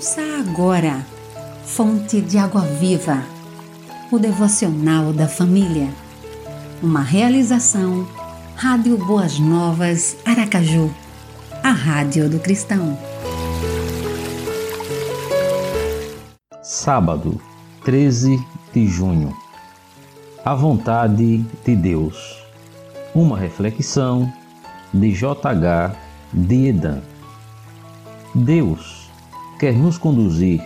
Ouça agora, Fonte de Água Viva, o devocional da família. Uma realização, Rádio Boas Novas, Aracaju, a Rádio do Cristão. Sábado, 13 de junho. A vontade de Deus. Uma reflexão de J.H. Diedan. Deus quer nos conduzir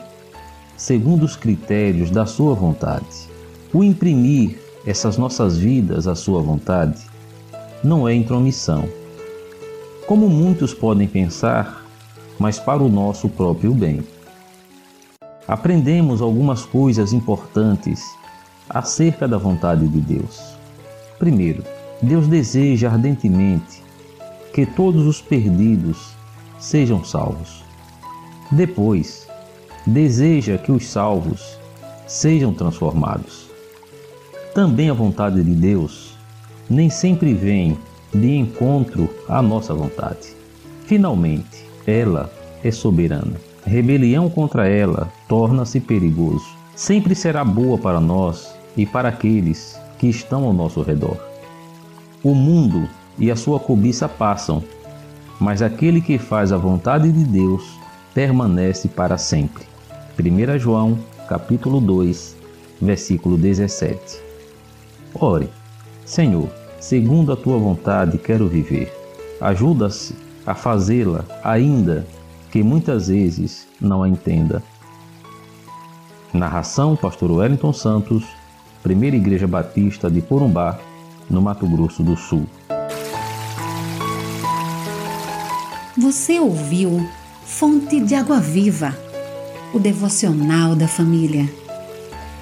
segundo os critérios da Sua vontade. O imprimir essas nossas vidas à Sua vontade não é intromissão. Como muitos podem pensar, mas para o nosso próprio bem. Aprendemos algumas coisas importantes acerca da vontade de Deus. Primeiro, Deus deseja ardentemente que todos os perdidos sejam salvos. Depois, deseja que os salvos sejam transformados. Também a vontade de Deus nem sempre vem de encontro à nossa vontade. Finalmente, ela é soberana. Rebelião contra ela torna-se perigoso. Sempre será boa para nós e para aqueles que estão ao nosso redor. O mundo e a sua cobiça passam, mas aquele que faz a vontade de Deus permanece para sempre. 1 João, capítulo 2, versículo 17. Ore, Senhor, segundo a tua vontade quero viver. Ajuda-se a fazê-la, ainda que muitas vezes não a entenda. Narração Pastor Wellington Santos, Primeira Igreja Batista de Porumbá, no Mato Grosso do Sul. Você ouviu Fonte de Água Viva, o devocional da família.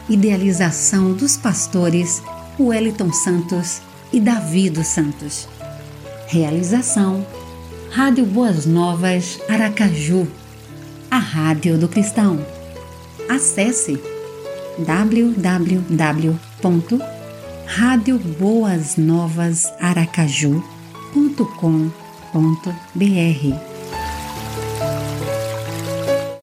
Idealização dos pastores Wellington Santos e Davi dos Santos. Realização Rádio Boas Novas Aracaju, a Rádio do Cristão. Acesse www.radioboasnovasaracaju.com.br